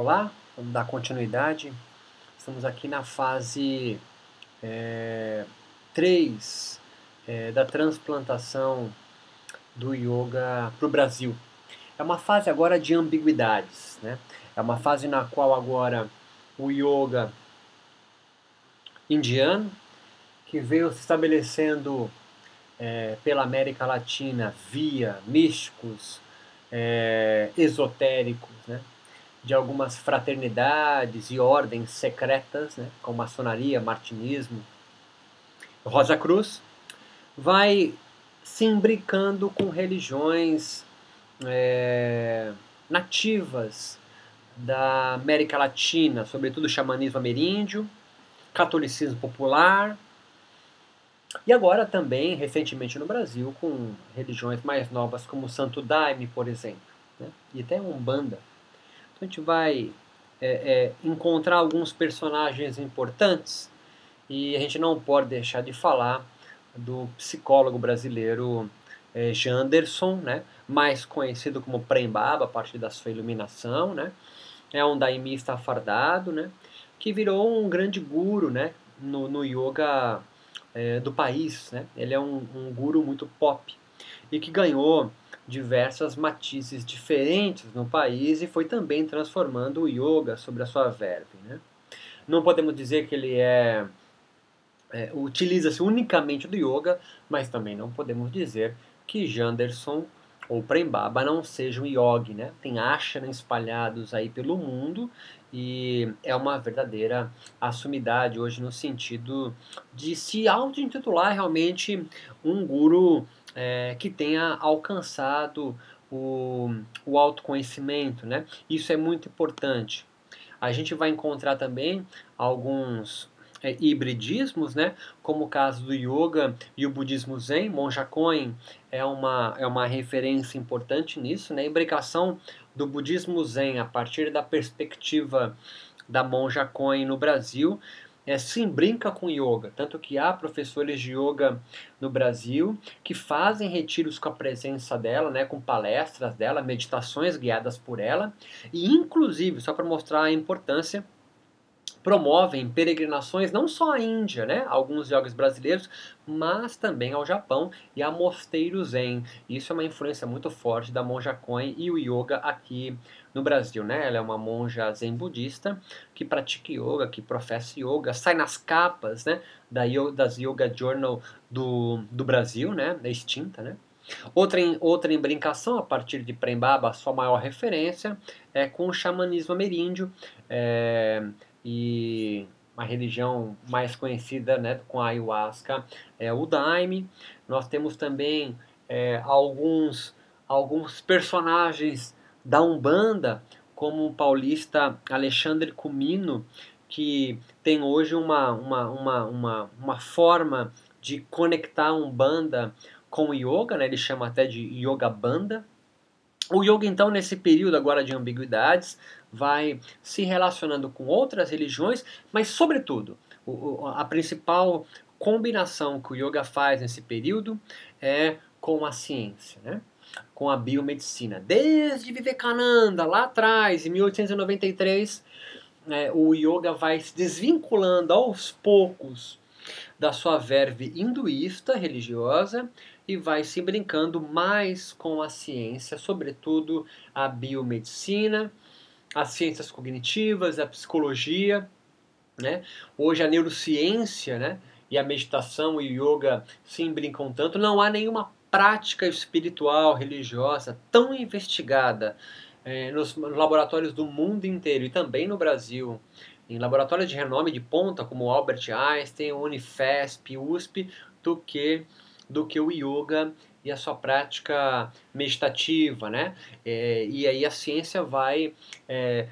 Olá, vamos dar continuidade. Estamos aqui na fase é, 3 é, da transplantação do yoga para o Brasil. É uma fase agora de ambiguidades, né? É uma fase na qual agora o yoga indiano, que veio se estabelecendo é, pela América Latina via místicos, é, esotéricos, né? De algumas fraternidades e ordens secretas, né, como maçonaria, martinismo, Rosa Cruz, vai se imbricando com religiões é, nativas da América Latina, sobretudo xamanismo ameríndio, catolicismo popular, e agora também, recentemente no Brasil, com religiões mais novas como o Santo Daime, por exemplo, né? e até Umbanda. Então a gente vai é, é, encontrar alguns personagens importantes e a gente não pode deixar de falar do psicólogo brasileiro é, Janderson, né? mais conhecido como Prembaba, a partir da sua iluminação, né? é um daimista fardado, né? que virou um grande guru né? no, no yoga é, do país. Né? Ele é um, um guru muito pop e que ganhou diversas matizes diferentes no país e foi também transformando o yoga sobre a sua verve. Né? Não podemos dizer que ele é, é utiliza-se unicamente do yoga, mas também não podemos dizer que Janderson ou Prembaba não sejam yogi, né? Tem ashana espalhados aí pelo mundo e é uma verdadeira assumidade hoje no sentido de se auto-intitular realmente um guru é, que tenha alcançado o, o autoconhecimento, né? Isso é muito importante. A gente vai encontrar também alguns é, hibridismos, né? como o caso do yoga e o budismo zen. Monja Coen é uma, é uma referência importante nisso. Né? A imbricação do budismo zen a partir da perspectiva da monja Coen no Brasil é, se brinca com yoga, tanto que há professores de yoga no Brasil que fazem retiros com a presença dela, né, com palestras dela, meditações guiadas por ela, e inclusive, só para mostrar a importância, promovem peregrinações não só à Índia, né, alguns jogos brasileiros, mas também ao Japão e a mosteiros zen. Isso é uma influência muito forte da monja e o yoga aqui no Brasil, né? Ela é uma monja zen budista que pratica yoga, que professa yoga, sai nas capas, né, da, das Yoga Journal do, do Brasil, né, extinta, né? Outra, outra embrincação, a partir de Prembaba, sua maior referência é com o xamanismo ameríndio, é, e uma religião mais conhecida né, com a ayahuasca é o Daime. Nós temos também é, alguns, alguns personagens da Umbanda, como o paulista Alexandre Cumino, que tem hoje uma, uma, uma, uma, uma forma de conectar a Umbanda com o yoga, né? ele chama até de yoga banda. O yoga, então, nesse período agora de ambiguidades, vai se relacionando com outras religiões, mas, sobretudo, a principal combinação que o yoga faz nesse período é com a ciência, né? Com a biomedicina. Desde Vivekananda, lá atrás, em 1893, é, o yoga vai se desvinculando aos poucos da sua verve hinduísta religiosa e vai se brincando mais com a ciência, sobretudo a biomedicina, as ciências cognitivas, a psicologia, né? Hoje a neurociência, né? E a meditação e o yoga se brincam tanto, não há nenhuma prática espiritual, religiosa tão investigada é, nos laboratórios do mundo inteiro e também no Brasil, em laboratórios de renome de ponta como Albert Einstein, Unifesp, USP, do que do que o yoga e a sua prática meditativa, né? É, e aí a ciência vai é,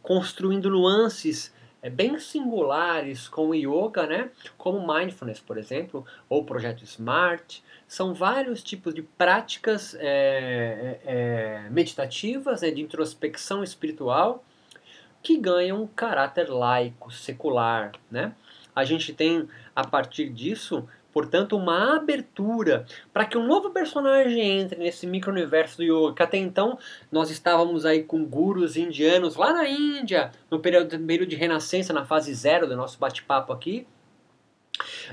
construindo nuances é, bem singulares com o yoga, né? Como mindfulness, por exemplo, ou projeto Smart. São vários tipos de práticas é, é, é meditativas, né, de introspecção espiritual, que ganham um caráter laico, secular, né? A gente tem, a partir disso, portanto, uma abertura para que um novo personagem entre nesse micro-universo do yoga, que até então nós estávamos aí com gurus indianos lá na Índia, no período, período de renascença, na fase zero do nosso bate-papo aqui.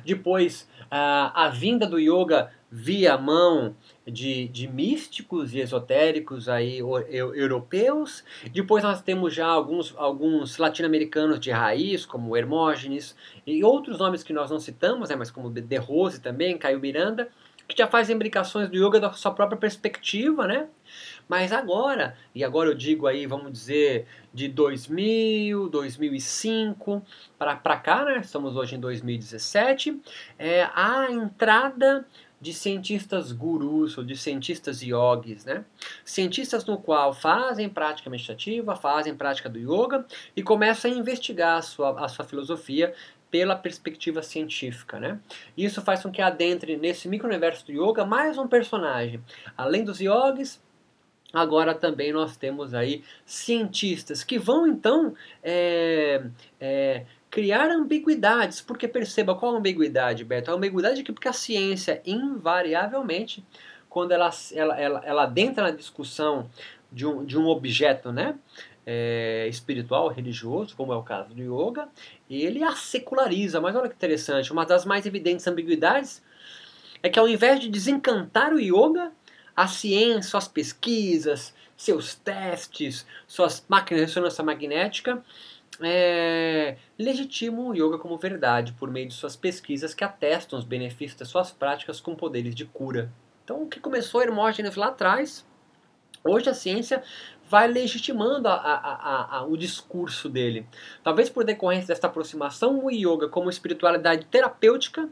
Depois, a, a vinda do yoga via mão de, de místicos e esotéricos aí europeus. Depois nós temos já alguns, alguns latino-americanos de raiz, como Hermógenes, e outros nomes que nós não citamos, né, mas como De Rose também, Caio Miranda, que já fazem imbricações do yoga da sua própria perspectiva, né? Mas agora, e agora eu digo aí, vamos dizer, de 2000, 2005 para cá, né? Estamos hoje em 2017, é, a entrada de cientistas gurus ou de cientistas yogis, né? Cientistas no qual fazem prática meditativa, fazem prática do yoga e começam a investigar a sua, a sua filosofia pela perspectiva científica, né? Isso faz com que adentre nesse micro-universo do yoga mais um personagem. Além dos yogis, agora também nós temos aí cientistas que vão então é, é, criar ambiguidades, porque perceba qual a ambiguidade, Beto? A ambiguidade é que porque a ciência, invariavelmente, quando ela, ela, ela, ela na discussão de um, de um objeto, né? É, espiritual, religioso, como é o caso do yoga, ele a seculariza. Mas olha que interessante, uma das mais evidentes ambiguidades é que ao invés de desencantar o yoga, a ciência, suas pesquisas, seus testes, suas máquinas de ressonância magnética, é, legitimam o yoga como verdade por meio de suas pesquisas que atestam os benefícios das suas práticas com poderes de cura. Então, o que começou Hermógenes lá atrás, hoje a ciência vai legitimando a, a, a, o discurso dele. Talvez por decorrência desta aproximação, o yoga como espiritualidade terapêutica,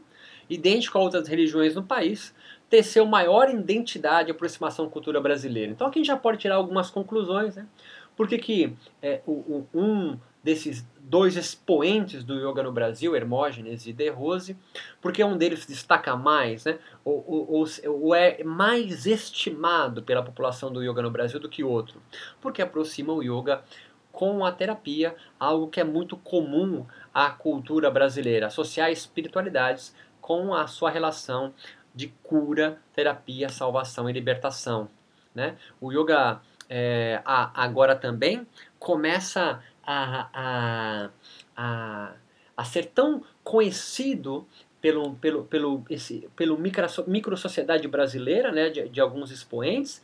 idêntico a outras religiões no país, teceu maior identidade e aproximação à cultura brasileira. Então aqui a gente já pode tirar algumas conclusões. Né? Por que, é, o, o, um desses dois expoentes do yoga no Brasil, Hermógenes e De Rose, porque um deles destaca mais, né? ou, ou, ou, é mais estimado pela população do yoga no Brasil do que outro, porque aproxima o yoga com a terapia, algo que é muito comum à cultura brasileira, associar espiritualidades com a sua relação de cura, terapia, salvação e libertação. Né? O yoga é, agora também começa a, a, a, a ser tão conhecido pelo, pelo, pelo, esse, pelo micro, micro sociedade brasileira, né, de, de alguns expoentes,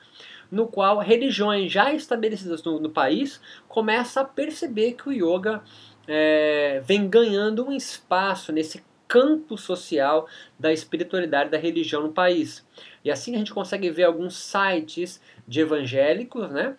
no qual religiões já estabelecidas no, no país começam a perceber que o yoga é, vem ganhando um espaço nesse campo social da espiritualidade da religião no país. E assim a gente consegue ver alguns sites de evangélicos, né?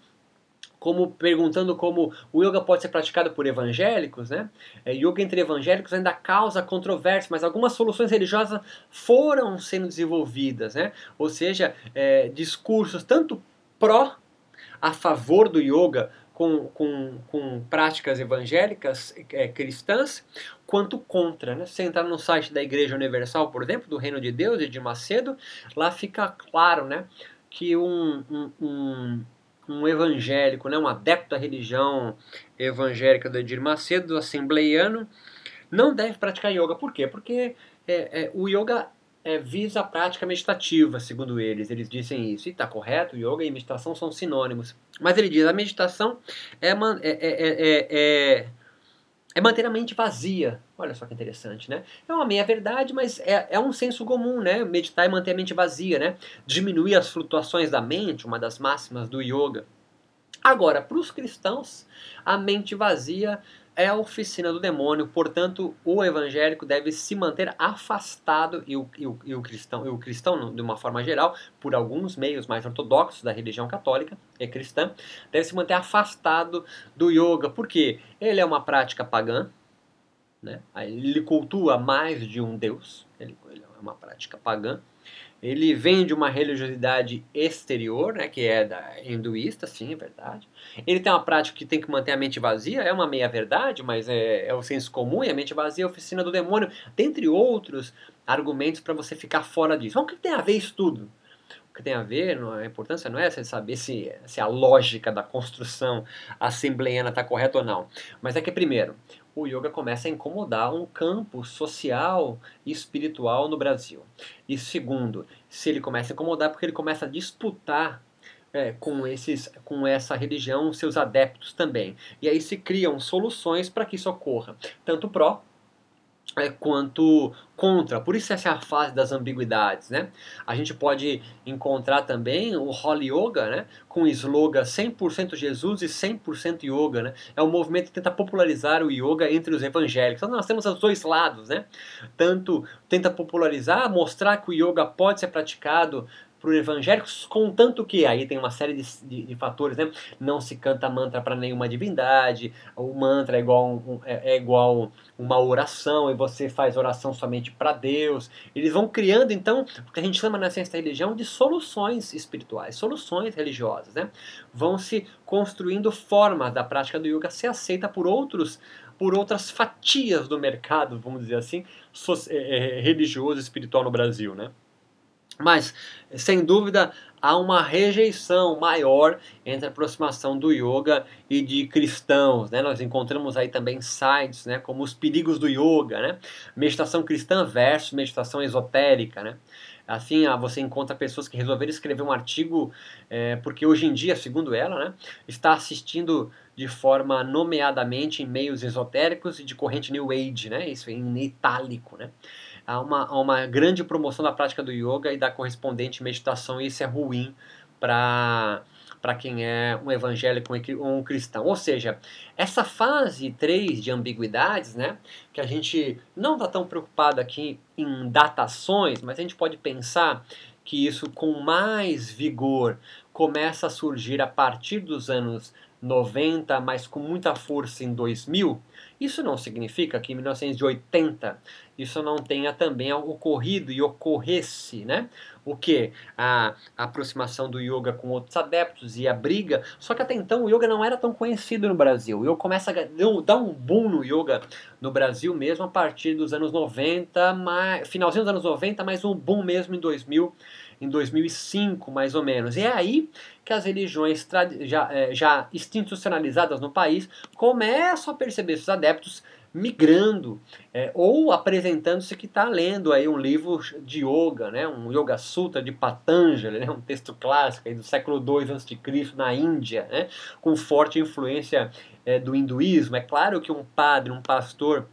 como perguntando como o yoga pode ser praticado por evangélicos, né? É, yoga entre evangélicos ainda causa controvérsia, mas algumas soluções religiosas foram sendo desenvolvidas, né? Ou seja, é, discursos tanto pró a favor do yoga com, com, com práticas evangélicas é, cristãs, quanto contra. Né? Se você entrar no site da Igreja Universal, por exemplo, do Reino de Deus, de Macedo, lá fica claro né, que um, um, um um evangélico, né, um adepto da religião evangélica do Edir Macedo, assembleiano, não deve praticar yoga. Por quê? Porque é, é, o yoga é, visa a prática meditativa, segundo eles. Eles dizem isso. E está correto, yoga e meditação são sinônimos. Mas ele diz a meditação é, é, é, é, é manter a mente vazia. Olha só que interessante, né? É uma meia-verdade, mas é, é um senso comum, né? Meditar e manter a mente vazia, né? Diminuir as flutuações da mente, uma das máximas do yoga. Agora, para os cristãos, a mente vazia é a oficina do demônio, portanto, o evangélico deve se manter afastado, e o, e o, e o cristão, e o cristão, de uma forma geral, por alguns meios mais ortodoxos da religião católica e cristã, deve se manter afastado do yoga, porque ele é uma prática pagã, né? ele cultua mais de um deus, ele, ele é uma prática pagã, ele vem de uma religiosidade exterior, né, que é da hinduísta, sim, é verdade. Ele tem uma prática que tem que manter a mente vazia, é uma meia-verdade, mas é, é, o senso comum, e a mente vazia é a oficina do demônio, dentre outros argumentos para você ficar fora disso. Mas o que tem a ver isso tudo? Que tem a ver, a importância não é saber se, se a lógica da construção assembleiana está correta ou não. Mas é que, primeiro, o yoga começa a incomodar um campo social e espiritual no Brasil. E segundo, se ele começa a incomodar porque ele começa a disputar é, com, esses, com essa religião seus adeptos também. E aí se criam soluções para que isso ocorra, tanto pró é, quanto contra. Por isso essa é a fase das ambiguidades, né? A gente pode encontrar também o Holy Yoga, né? Com o slogan 100% Jesus e 100% Yoga, né? É um movimento que tenta popularizar o yoga entre os evangélicos. Então nós temos os dois lados, né? Tanto tenta popularizar, mostrar que o yoga pode ser praticado para evangélicos, contanto que aí tem uma série de, de, de fatores, né? Não se canta mantra para nenhuma divindade, o mantra é igual, um, é, é, igual uma oração e você faz oração somente para Deus. Eles vão criando, então, o que a gente chama na ciência da religião de soluções espirituais, soluções religiosas, né? Vão se construindo formas da prática do yoga ser aceita por outros por outras fatias do mercado, vamos dizer assim, é, é, religioso espiritual no Brasil, né? Mas, sem dúvida, há uma rejeição maior entre a aproximação do yoga e de cristãos. Né? Nós encontramos aí também sites né, como os perigos do yoga, né? meditação cristã versus meditação esotérica. Né? Assim, ah, você encontra pessoas que resolveram escrever um artigo, é, porque hoje em dia, segundo ela, né, está assistindo de forma nomeadamente em meios esotéricos e de corrente New Age, né? isso em itálico. Né? há uma, há uma grande promoção da prática do yoga e da correspondente meditação, e isso é ruim para para quem é um evangélico ou um cristão. Ou seja, essa fase 3 de ambiguidades, né, que a gente não está tão preocupado aqui em datações, mas a gente pode pensar que isso com mais vigor começa a surgir a partir dos anos 90, mas com muita força em 2000, isso não significa que em 1980 isso não tenha também ocorrido e ocorresse, né? O que? A, aproximação do yoga com outros adeptos e a briga. Só que até então o yoga não era tão conhecido no Brasil. O yoga começa a dar um boom no yoga no Brasil mesmo a partir dos anos 90, mais, finalzinho dos anos 90, mas um boom mesmo em 2000 em 2005, mais ou menos. E é aí que as religiões já, é, já institucionalizadas no país começam a perceber seus adeptos migrando é, ou apresentando-se que está lendo aí um livro de yoga, né, um Yoga Sutra de Patanjali, né, um texto clássico aí do século II a.C. na Índia, né, com forte influência é, do hinduísmo. É claro que um padre, um pastor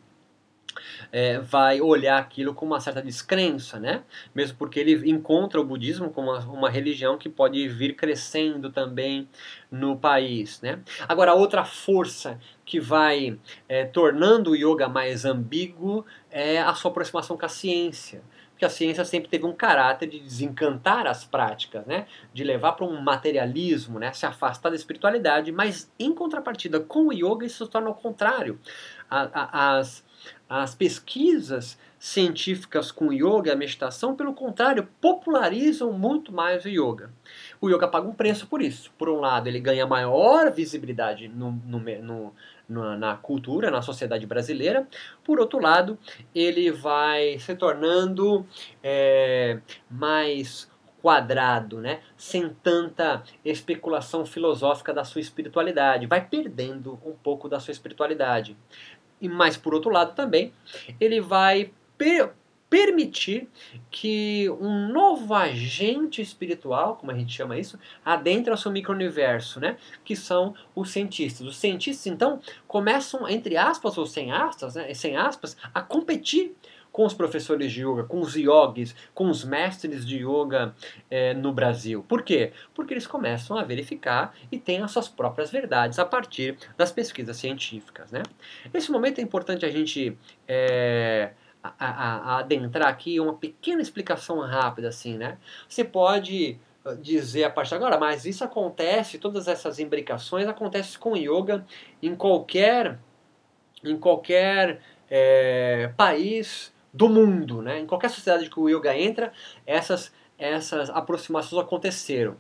é, vai olhar aquilo com uma certa descrença, né? Mesmo porque ele encontra o budismo como uma, uma religião que pode vir crescendo também no país, né? Agora, outra força que vai é, tornando o yoga mais ambíguo é a sua aproximação com a ciência porque a ciência sempre teve um caráter de desencantar as práticas, né? de levar para um materialismo, né? se afastar da espiritualidade, mas em contrapartida com o yoga isso se torna o contrário. as, as pesquisas científicas com yoga e a meditação, pelo contrário, popularizam muito mais o yoga. O yoga paga um preço por isso. Por um lado, ele ganha maior visibilidade no, no, no, na cultura, na sociedade brasileira. Por outro lado, ele vai se tornando é, mais quadrado, né? sem tanta especulação filosófica da sua espiritualidade, vai perdendo um pouco da sua espiritualidade. E mais por outro lado também, ele vai per permitir que um novo agente espiritual, como a gente chama isso, adentre ao seu micro-universo, né? que são os cientistas. Os cientistas, então, começam, entre aspas ou sem aspas, né? sem aspas, a competir com os professores de yoga, com os yogis, com os mestres de yoga é, no Brasil. Por quê? Porque eles começam a verificar e têm as suas próprias verdades a partir das pesquisas científicas. Né? Nesse momento é importante a gente é, a, a, a adentrar aqui uma pequena explicação rápida assim, né? Você pode ah, dizer a partir de agora, mas isso acontece, todas essas imbricações acontecem com yoga em qualquer em qualquer é, país do mundo, né? Em qualquer sociedade que o yoga entra, essas essas aproximações aconteceram.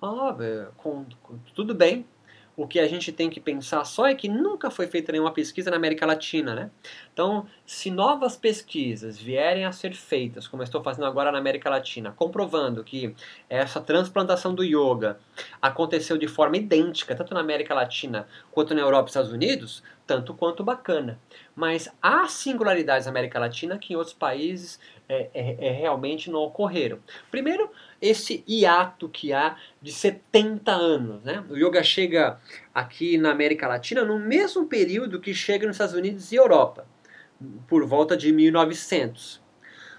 Ah, com, com, tudo bem. O que a gente tem que pensar só é que nunca foi feita nenhuma pesquisa na América Latina, né? Então, se novas pesquisas vierem a ser feitas, como eu estou fazendo agora na América Latina, comprovando que essa transplantação do yoga aconteceu de forma idêntica, tanto na América Latina quanto na Europa e Estados Unidos, tanto quanto bacana. Mas há singularidades na América Latina que em outros países é, é, é, realmente não ocorreram. Primeiro, esse hiato que há de 70 anos. Né? O yoga chega aqui na América Latina no mesmo período que chega nos Estados Unidos e Europa, por volta de 1900.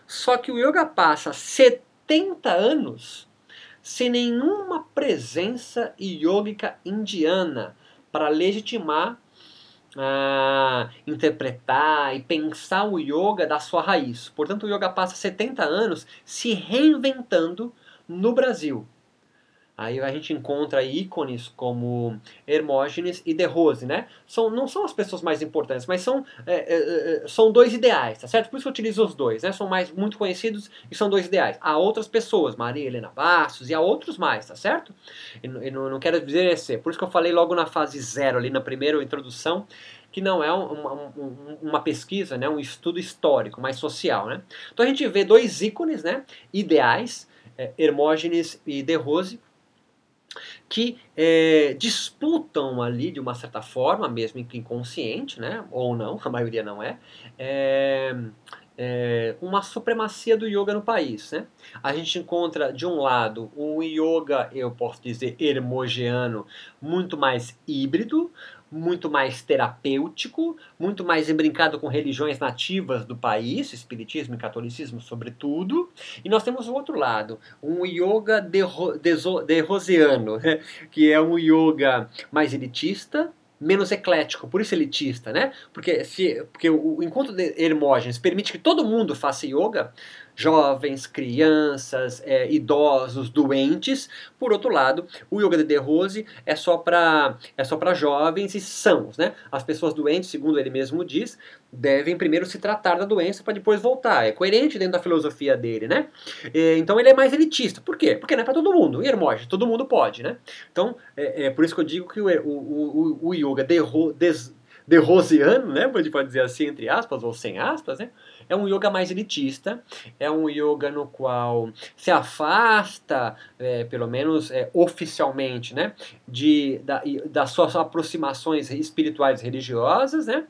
Só que o yoga passa 70 anos sem nenhuma presença yógica indiana para legitimar ah, interpretar e pensar o yoga da sua raiz. Portanto, o yoga passa 70 anos se reinventando no Brasil. Aí a gente encontra ícones como Hermógenes e De Rose, né? São, não são as pessoas mais importantes, mas são, é, é, é, são dois ideais, tá certo? Por isso que eu utilizo os dois, né? São mais muito conhecidos e são dois ideais. Há outras pessoas, Maria Helena Bastos e há outros mais, tá certo? E, e não, quero dizer esse. Por isso que eu falei logo na fase zero, ali na primeira introdução, que não é uma, uma, pesquisa, né, um estudo histórico, mais social. Né? Então a gente vê dois ícones né, ideais, é, Hermógenes e De Rose, que é, disputam ali de uma certa forma, mesmo inconsciente, né, ou não, a maioria não é, é, é, uma supremacia do yoga no país. Né? A gente encontra, de um lado, um yoga, eu posso dizer, hermogeano, muito mais híbrido, muito mais terapêutico, muito mais embrincado com religiões nativas do país, espiritismo e catolicismo sobretudo. E nós temos o outro lado, um yoga de, de, de Rosiano, que é um yoga mais elitista, menos eclético, por isso elitista, né? Porque, se, porque o encontro de Hermógenes permite que todo mundo faça yoga, jovens, crianças, é, idosos, doentes. Por outro lado, o yoga de De Rose é só para é só para jovens e sãos, né? As pessoas doentes, segundo ele mesmo diz, devem primeiro se tratar da doença para depois voltar. É coerente dentro da filosofia dele, né? É, então ele é mais elitista. Por quê? Porque não é para todo mundo. E Hermógenes, todo mundo pode, né? Então é, é, por isso que eu digo que o, o, o, o yoga de, de, de Rosiano, né? Pode, pode dizer assim, entre aspas ou sem aspas, né? É um yoga mais elitista, é um yoga no qual se afasta, é, pelo menos é, oficialmente, né, de, da, das suas aproximações espirituais religiosas, né,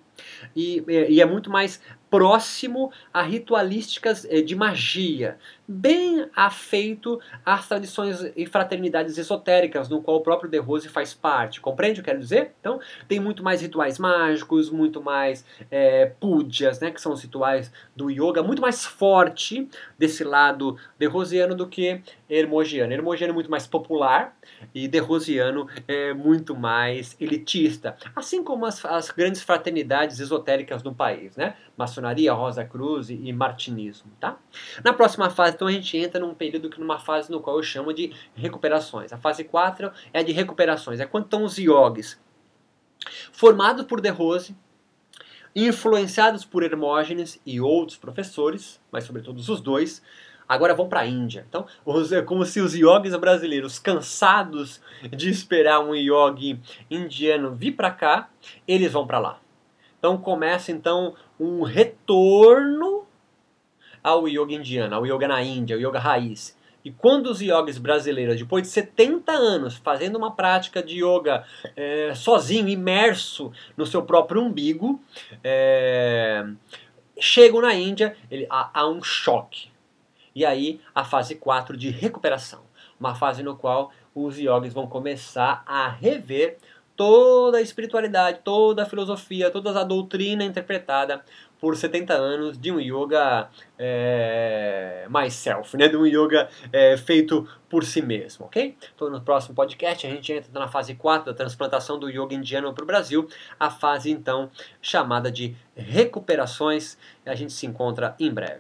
e, e é muito mais próximo a ritualísticas eh, de magia, bem afeito às tradições e fraternidades esotéricas, no qual o próprio De Rose faz parte. Compreende o que eu quero dizer? Então, tem muito mais rituais mágicos, muito mais é, pujas, né, que são os rituais do yoga, muito mais forte desse lado de Rosiano do que Hermogiano. Hermogiano é muito mais popular e De Rosiano é muito mais elitista, assim como as, as grandes fraternidades esotéricas no país, né? maçonaria, Rosa Cruz e martinismo, tá? Na próxima fase, então, a gente entra num período, que numa fase no qual eu chamo de recuperações. A fase 4 é a de recuperações, é quando estão os yogis formados por De Rose, influenciados por Hermógenes e outros professores, mas sobretudo os dois, agora vão para a Índia. Então, é como se os yogis brasileiros, cansados de esperar um yogi indiano vir para cá, eles vão para lá. Então começa então um retorno ao yoga indiano, ao yoga na Índia, ao yoga raiz. E quando os yogis brasileiros, depois de 70 anos fazendo uma prática de yoga é, sozinho, imerso no seu próprio umbigo, é, chegam na Índia, ele, há, há um choque. E aí a fase 4 de recuperação. Uma fase no qual os yogis vão começar a rever toda a espiritualidade, toda a filosofia, toda a doutrina interpretada por 70 anos de um yoga é, myself, né? de um yoga é, feito por si mesmo, ok? Então no próximo podcast a gente entra na fase 4 da transplantação do yoga indiano para o Brasil, a fase então chamada de recuperações, a gente se encontra em breve.